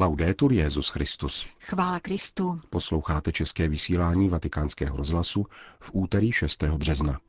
Laudetur Jezus Christus. Chvála Kristu. Posloucháte české vysílání Vatikánského rozhlasu v úterý 6. března.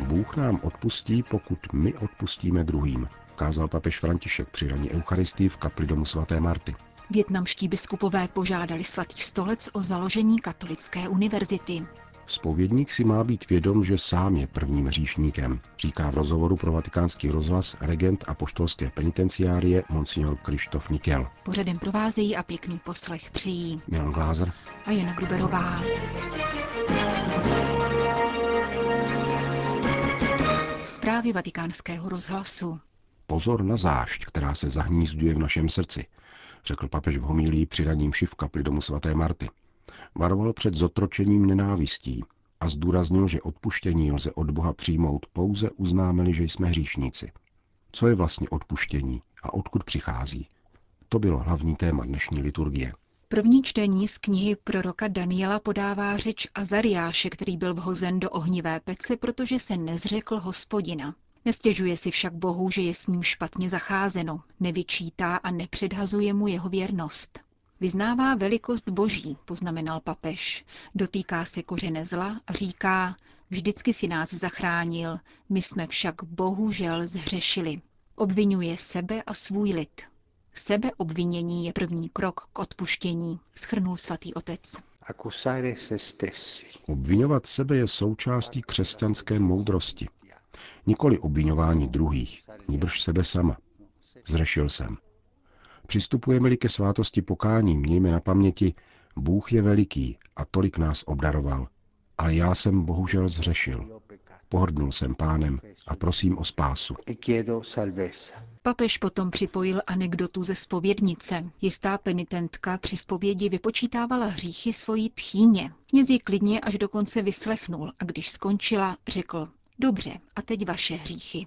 Bůh nám odpustí, pokud my odpustíme druhým, kázal papež František při raní Eucharistii v kapli domu svaté Marty. Větnamští biskupové požádali svatý stolec o založení katolické univerzity. Spovědník si má být vědom, že sám je prvním hříšníkem, říká v rozhovoru pro vatikánský rozhlas regent apoštolské penitenciárie Monsignor Krištof Nikel. Pořadem provázejí a pěkný poslech přijí Milan Glázer a Jana Gruberová. Zprávy vatikánského rozhlasu. Pozor na zášť, která se zahnízduje v našem srdci, řekl papež v homílii při raním v kapli domu svaté Marty. Varoval před zotročením nenávistí a zdůraznil, že odpuštění lze od Boha přijmout pouze uznáme že jsme hříšníci. Co je vlastně odpuštění a odkud přichází? To bylo hlavní téma dnešní liturgie. První čtení z knihy proroka Daniela podává řeč Azariáše, který byl vhozen do ohnivé pece, protože se nezřekl hospodina. Nestěžuje si však Bohu, že je s ním špatně zacházeno, nevyčítá a nepředhazuje mu jeho věrnost. Vyznává velikost boží, poznamenal papež. Dotýká se kořene zla a říká, vždycky si nás zachránil, my jsme však bohužel zhřešili. Obvinuje sebe a svůj lid. Sebeobvinění je první krok k odpuštění, schrnul svatý otec. Obvinovat sebe je součástí křesťanské moudrosti. Nikoli obvinování druhých, níbrž sebe sama. Zřešil jsem. Přistupujeme-li ke svátosti pokání, mějme na paměti, Bůh je veliký a tolik nás obdaroval, ale já jsem bohužel zřešil. Pohrdnul jsem pánem a prosím o spásu. Papež potom připojil anekdotu ze spovědnice. Jistá penitentka při spovědi vypočítávala hříchy svojí tchýně. Kněz ji klidně až do konce vyslechnul a když skončila, řekl, dobře, a teď vaše hříchy.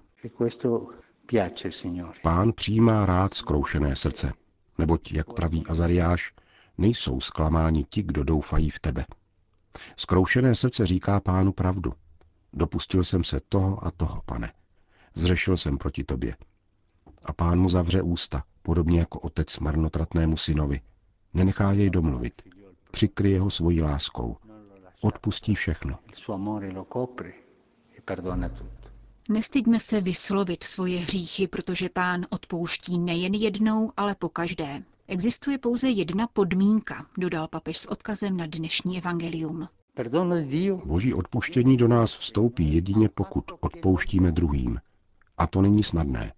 Pán přijímá rád zkroušené srdce, neboť, jak praví Azariáš, nejsou zklamáni ti, kdo doufají v tebe. Zkroušené srdce říká pánu pravdu. Dopustil jsem se toho a toho, pane. Zřešil jsem proti tobě. A pán mu zavře ústa, podobně jako otec marnotratnému synovi. Nenechá jej domluvit. Přikryje ho svojí láskou. Odpustí všechno. Nestyďme se vyslovit svoje hříchy, protože pán odpouští nejen jednou, ale po každé. Existuje pouze jedna podmínka, dodal papež s odkazem na dnešní evangelium. Boží odpuštění do nás vstoupí jedině pokud odpouštíme druhým. A to není snadné,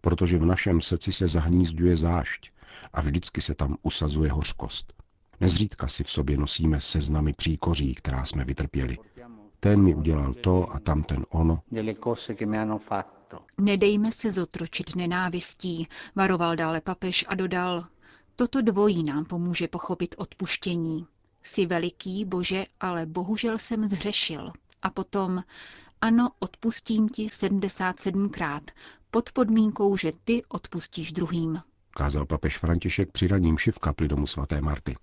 protože v našem srdci se zahnízduje zášť a vždycky se tam usazuje hořkost. Nezřídka si v sobě nosíme seznamy příkoří, která jsme vytrpěli ten mi udělal to a tamten ono. Nedejme se zotročit nenávistí, varoval dále papež a dodal, toto dvojí nám pomůže pochopit odpuštění. Jsi veliký, bože, ale bohužel jsem zhřešil. A potom, ano, odpustím ti 77krát, pod podmínkou, že ty odpustíš druhým. Kázal papež František při raním v kapli domu svaté Marty.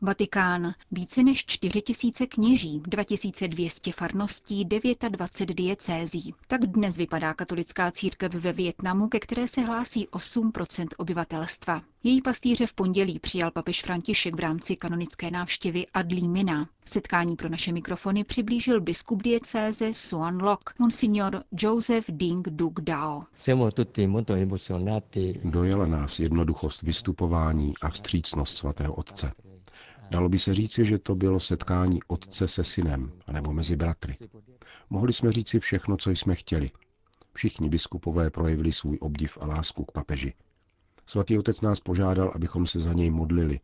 Vatikán. Více než 4 tisíce kněží, 2200 farností, 29 diecézí. Tak dnes vypadá katolická církev ve Větnamu, ke které se hlásí 8% obyvatelstva. Její pastýře v pondělí přijal papež František v rámci kanonické návštěvy Adlí Mina. Setkání pro naše mikrofony přiblížil biskup diecéze Suan Lok, monsignor Joseph Ding Duk Dao. Dojela nás jednoduchost vystupování a vstřícnost svatého otce. Dalo by se říci, že to bylo setkání otce se synem, anebo mezi bratry. Mohli jsme říci všechno, co jsme chtěli. Všichni biskupové projevili svůj obdiv a lásku k papeži. Svatý otec nás požádal, abychom se za něj modlili,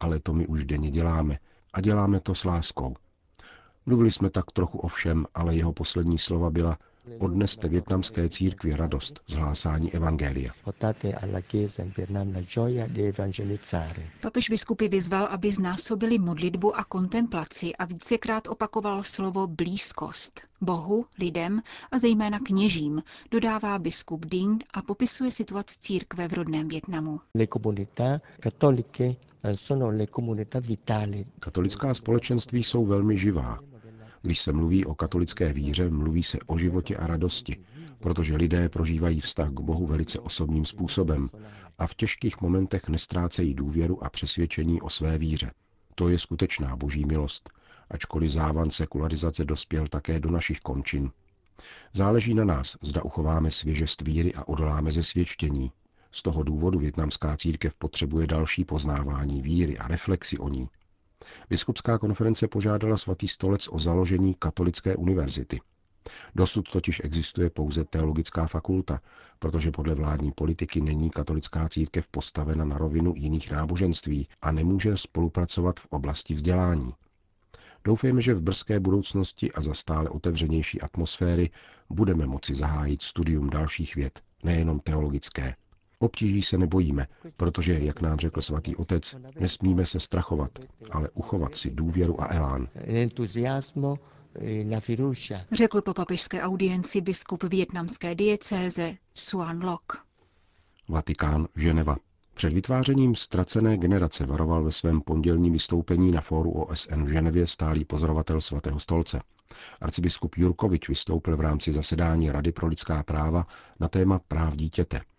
ale to my už denně děláme a děláme to s láskou. Mluvili jsme tak trochu o všem, ale jeho poslední slova byla Odneste větnamské církvi radost z hlásání Evangelia. Papež biskupy vyzval, aby znásobili modlitbu a kontemplaci a vícekrát opakoval slovo blízkost. Bohu, lidem a zejména kněžím, dodává biskup Ding a popisuje situaci církve v rodném Větnamu. Katolická společenství jsou velmi živá. Když se mluví o katolické víře, mluví se o životě a radosti, protože lidé prožívají vztah k Bohu velice osobním způsobem a v těžkých momentech nestrácejí důvěru a přesvědčení o své víře. To je skutečná boží milost, ačkoliv závan sekularizace dospěl také do našich končin. Záleží na nás, zda uchováme svěžest víry a odoláme ze svědčení. Z toho důvodu větnamská církev potřebuje další poznávání víry a reflexi o ní. Biskupská konference požádala svatý stolec o založení katolické univerzity. Dosud totiž existuje pouze teologická fakulta, protože podle vládní politiky není katolická církev postavena na rovinu jiných náboženství a nemůže spolupracovat v oblasti vzdělání. Doufejme, že v brzké budoucnosti a za stále otevřenější atmosféry budeme moci zahájit studium dalších věd, nejenom teologické. Obtíží se nebojíme, protože, jak nám řekl svatý otec, nesmíme se strachovat, ale uchovat si důvěru a elán. Řekl po papežské audienci biskup větnamské diecéze Suan Lok. Vatikán, Ženeva. Před vytvářením ztracené generace varoval ve svém pondělním vystoupení na fóru OSN v Ženevě stálý pozorovatel svatého stolce. Arcibiskup Jurkovič vystoupil v rámci zasedání Rady pro lidská práva na téma práv dítěte –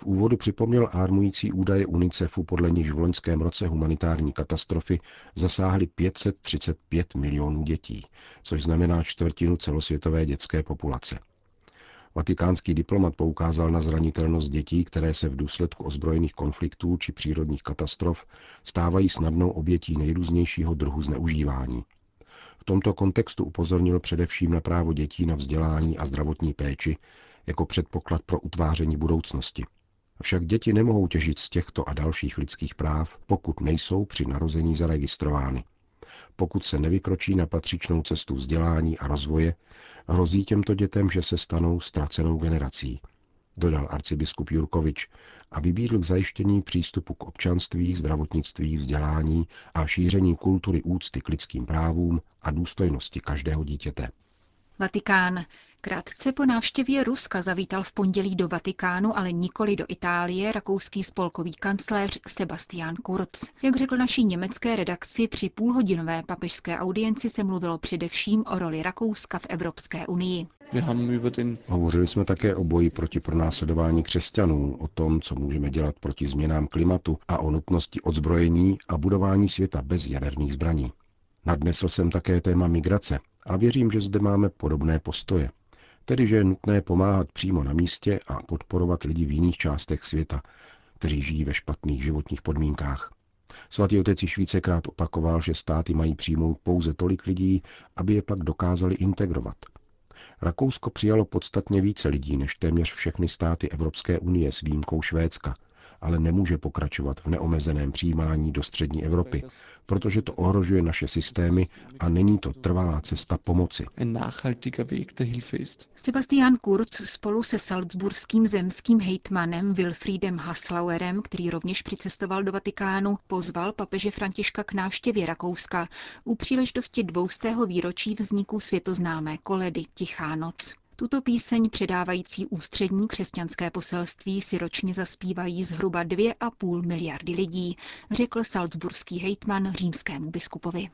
v úvodu připomněl alarmující údaje UNICEFu, podle nichž v loňském roce humanitární katastrofy zasáhly 535 milionů dětí, což znamená čtvrtinu celosvětové dětské populace. Vatikánský diplomat poukázal na zranitelnost dětí, které se v důsledku ozbrojených konfliktů či přírodních katastrof stávají snadnou obětí nejrůznějšího druhu zneužívání. V tomto kontextu upozornil především na právo dětí na vzdělání a zdravotní péči jako předpoklad pro utváření budoucnosti. Však děti nemohou těžit z těchto a dalších lidských práv, pokud nejsou při narození zaregistrovány. Pokud se nevykročí na patřičnou cestu vzdělání a rozvoje, hrozí těmto dětem, že se stanou ztracenou generací, dodal arcibiskup Jurkovič a vybídl k zajištění přístupu k občanství, zdravotnictví, vzdělání a šíření kultury úcty k lidským právům a důstojnosti každého dítěte. Vatikán. Krátce po návštěvě Ruska zavítal v pondělí do Vatikánu, ale nikoli do Itálie, rakouský spolkový kancléř Sebastian Kurz. Jak řekl naší německé redakci, při půlhodinové papežské audienci se mluvilo především o roli Rakouska v Evropské unii. Hovořili jsme také o boji proti pronásledování křesťanů, o tom, co můžeme dělat proti změnám klimatu a o nutnosti odzbrojení a budování světa bez jaderných zbraní. Nadnesl jsem také téma migrace a věřím, že zde máme podobné postoje. Tedy, že je nutné pomáhat přímo na místě a podporovat lidi v jiných částech světa, kteří žijí ve špatných životních podmínkách. Svatý otec již vícekrát opakoval, že státy mají přijmout pouze tolik lidí, aby je pak dokázali integrovat. Rakousko přijalo podstatně více lidí než téměř všechny státy Evropské unie s výjimkou Švédska – ale nemůže pokračovat v neomezeném přijímání do střední Evropy, protože to ohrožuje naše systémy a není to trvalá cesta pomoci. Sebastian Kurz spolu se salzburským zemským hejtmanem Wilfriedem Haslauerem, který rovněž přicestoval do Vatikánu, pozval papeže Františka k návštěvě Rakouska u příležitosti dvoustého výročí vzniku světoznámé koledy Tichá noc. Tuto píseň předávající ústřední křesťanské poselství si ročně zaspívají zhruba 2,5 miliardy lidí, řekl salzburský hejtman římskému biskupovi.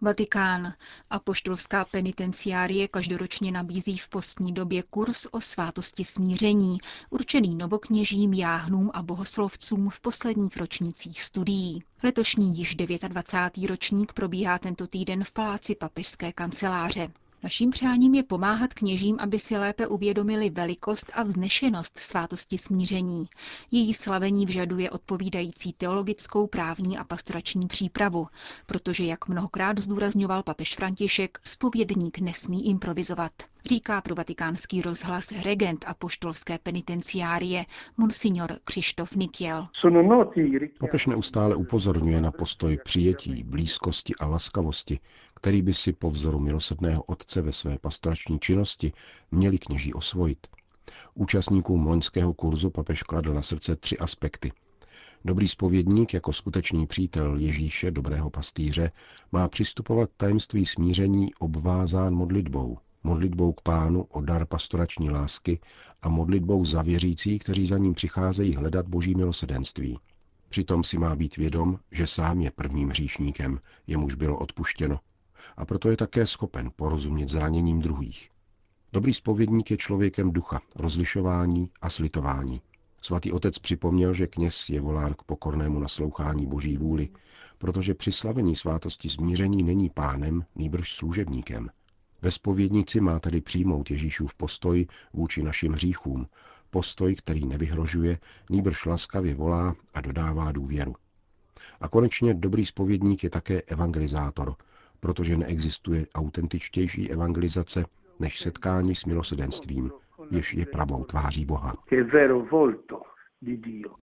Vatikán. Apoštolská penitenciárie každoročně nabízí v postní době kurz o svátosti smíření, určený novokněžím, jáhnům a bohoslovcům v posledních ročnících studií. Letošní již 29. ročník probíhá tento týden v paláci papežské kanceláře. Naším přáním je pomáhat kněžím, aby si lépe uvědomili velikost a vznešenost svátosti smíření. Její slavení vyžaduje odpovídající teologickou, právní a pastorační přípravu, protože, jak mnohokrát zdůrazňoval papež František, spovědník nesmí improvizovat. Říká pro vatikánský rozhlas regent apoštolské penitenciárie Monsignor Křištof Nikiel. Papež neustále upozorňuje na postoj přijetí, blízkosti a laskavosti, který by si po vzoru milosrdného otce ve své pastorační činnosti měli kněží osvojit. Účastníkům loňského kurzu papež kladl na srdce tři aspekty. Dobrý spovědník jako skutečný přítel Ježíše, dobrého pastýře, má přistupovat tajemství smíření obvázán modlitbou. Modlitbou k pánu o dar pastorační lásky a modlitbou za věřící, kteří za ním přicházejí hledat boží milosedenství. Přitom si má být vědom, že sám je prvním hříšníkem, jemuž bylo odpuštěno a proto je také schopen porozumět zraněním druhých. Dobrý spovědník je člověkem ducha, rozlišování a slitování. Svatý otec připomněl, že kněz je volán k pokornému naslouchání boží vůli, protože při slavení svátosti smíření není pánem, nýbrž služebníkem. Ve spovědnici má tedy přijmout Ježíšův postoj vůči našim hříchům, postoj, který nevyhrožuje, nýbrž laskavě volá a dodává důvěru. A konečně dobrý spovědník je také evangelizátor, protože neexistuje autentičtější evangelizace než setkání s milosedenstvím, jež je pravou tváří Boha.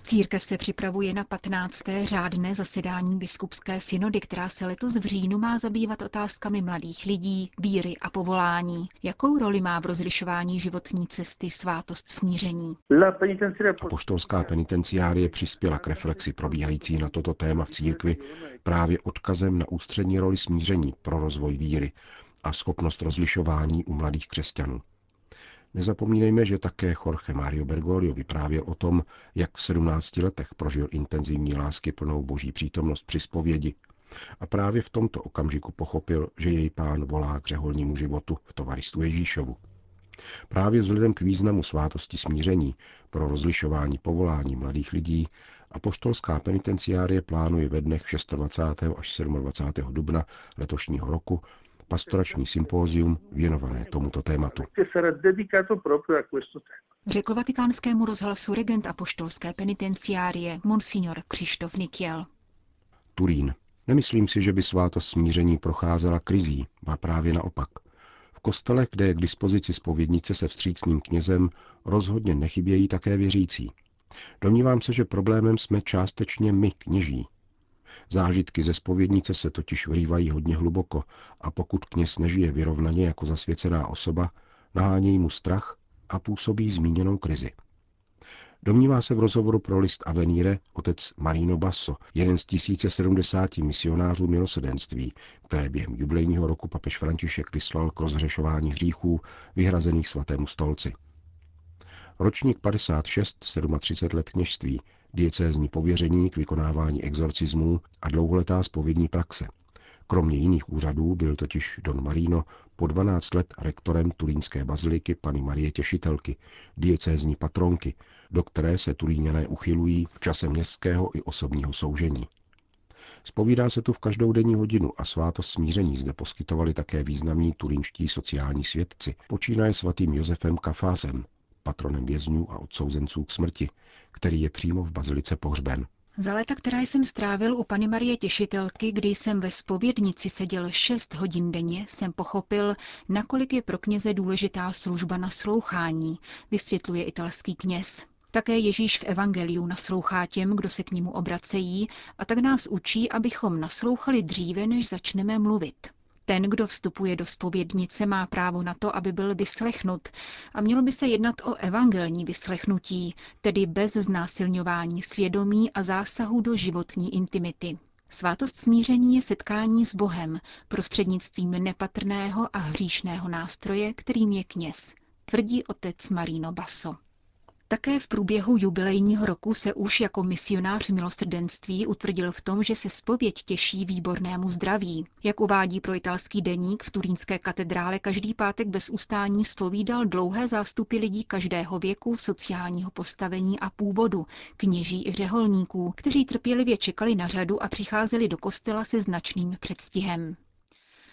Církev se připravuje na 15. řádné zasedání biskupské synody, která se letos v říjnu má zabývat otázkami mladých lidí, víry a povolání. Jakou roli má v rozlišování životní cesty svátost smíření? Apoštolská penitenciárie přispěla k reflexi probíhající na toto téma v církvi právě odkazem na ústřední roli smíření pro rozvoj víry a schopnost rozlišování u mladých křesťanů. Nezapomínejme, že také Jorge Mario Bergoglio vyprávěl o tom, jak v 17 letech prožil intenzivní lásky plnou boží přítomnost při zpovědi a právě v tomto okamžiku pochopil, že jej pán volá k řeholnímu životu v tovaristu Ježíšovu. Právě vzhledem k významu svátosti smíření pro rozlišování povolání mladých lidí a poštolská penitenciárie plánuje ve dnech 26. až 27. dubna letošního roku pastorační sympózium věnované tomuto tématu. Řekl vatikánskému rozhlasu regent apoštolské penitenciárie Monsignor Křištof Nikiel. Turín. Nemyslím si, že by svátost smíření procházela krizí, má právě naopak. V kostelech, kde je k dispozici spovědnice se vstřícným knězem, rozhodně nechybějí také věřící. Domnívám se, že problémem jsme částečně my, kněží, Zážitky ze spovědnice se totiž vrývají hodně hluboko a pokud kněz nežije vyrovnaně jako zasvěcená osoba, nahánějí mu strach a působí zmíněnou krizi. Domnívá se v rozhovoru pro list Avenire otec Marino Basso, jeden z 1070 misionářů milosedenství, které během jubilejního roku papež František vyslal k rozřešování hříchů vyhrazených svatému stolci. Ročník 56, 37 let kněžství, diecézní pověření k vykonávání exorcismů a dlouholetá spovědní praxe. Kromě jiných úřadů byl totiž Don Marino po 12 let rektorem Turínské baziliky Pany Marie Těšitelky, diecézní patronky, do které se Turíňané uchylují v čase městského i osobního soužení. Spovídá se tu v každou denní hodinu a svátost smíření zde poskytovali také významní turinští sociální svědci, počínaje svatým Josefem Kafásem, patronem vězňů a odsouzenců k smrti, který je přímo v bazilice pohřben. Za léta, která jsem strávil u Pany Marie Těšitelky, kdy jsem ve spovědnici seděl 6 hodin denně, jsem pochopil, nakolik je pro kněze důležitá služba naslouchání, vysvětluje italský kněz. Také Ježíš v Evangeliu naslouchá těm, kdo se k němu obracejí, a tak nás učí, abychom naslouchali dříve, než začneme mluvit. Ten, kdo vstupuje do spovědnice, má právo na to, aby byl vyslechnut a mělo by se jednat o evangelní vyslechnutí, tedy bez znásilňování svědomí a zásahu do životní intimity. Svátost smíření je setkání s Bohem prostřednictvím nepatrného a hříšného nástroje, kterým je kněz, tvrdí otec Marino Basso. Také v průběhu jubilejního roku se už jako misionář milosrdenství utvrdil v tom, že se spověď těší výbornému zdraví. Jak uvádí pro italský deník, v turínské katedrále každý pátek bez ustání spovídal dlouhé zástupy lidí každého věku, sociálního postavení a původu, kněží i řeholníků, kteří trpělivě čekali na řadu a přicházeli do kostela se značným předstihem.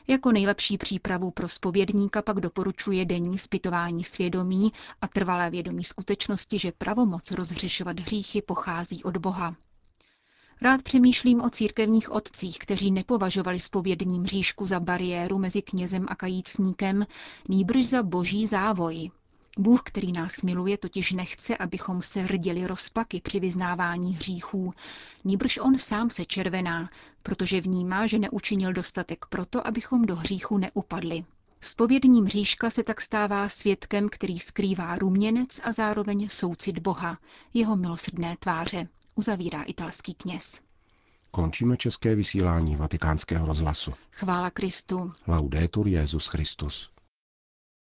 Jako nejlepší přípravu pro spovědníka pak doporučuje denní zpytování svědomí a trvalé vědomí skutečnosti, že pravomoc rozřešovat hříchy pochází od Boha. Rád přemýšlím o církevních otcích, kteří nepovažovali spovědním říšku za bariéru mezi knězem a kajícníkem, nýbrž za boží závoj. Bůh, který nás miluje, totiž nechce, abychom se rdili rozpaky při vyznávání hříchů. Níbrž on sám se červená, protože vnímá, že neučinil dostatek proto, abychom do hříchu neupadli. Spovědním říška se tak stává svědkem, který skrývá ruměnec a zároveň soucit Boha, jeho milosrdné tváře, uzavírá italský kněz. Končíme české vysílání vatikánského rozhlasu. Chvála Kristu. Laudetur Jezus Christus.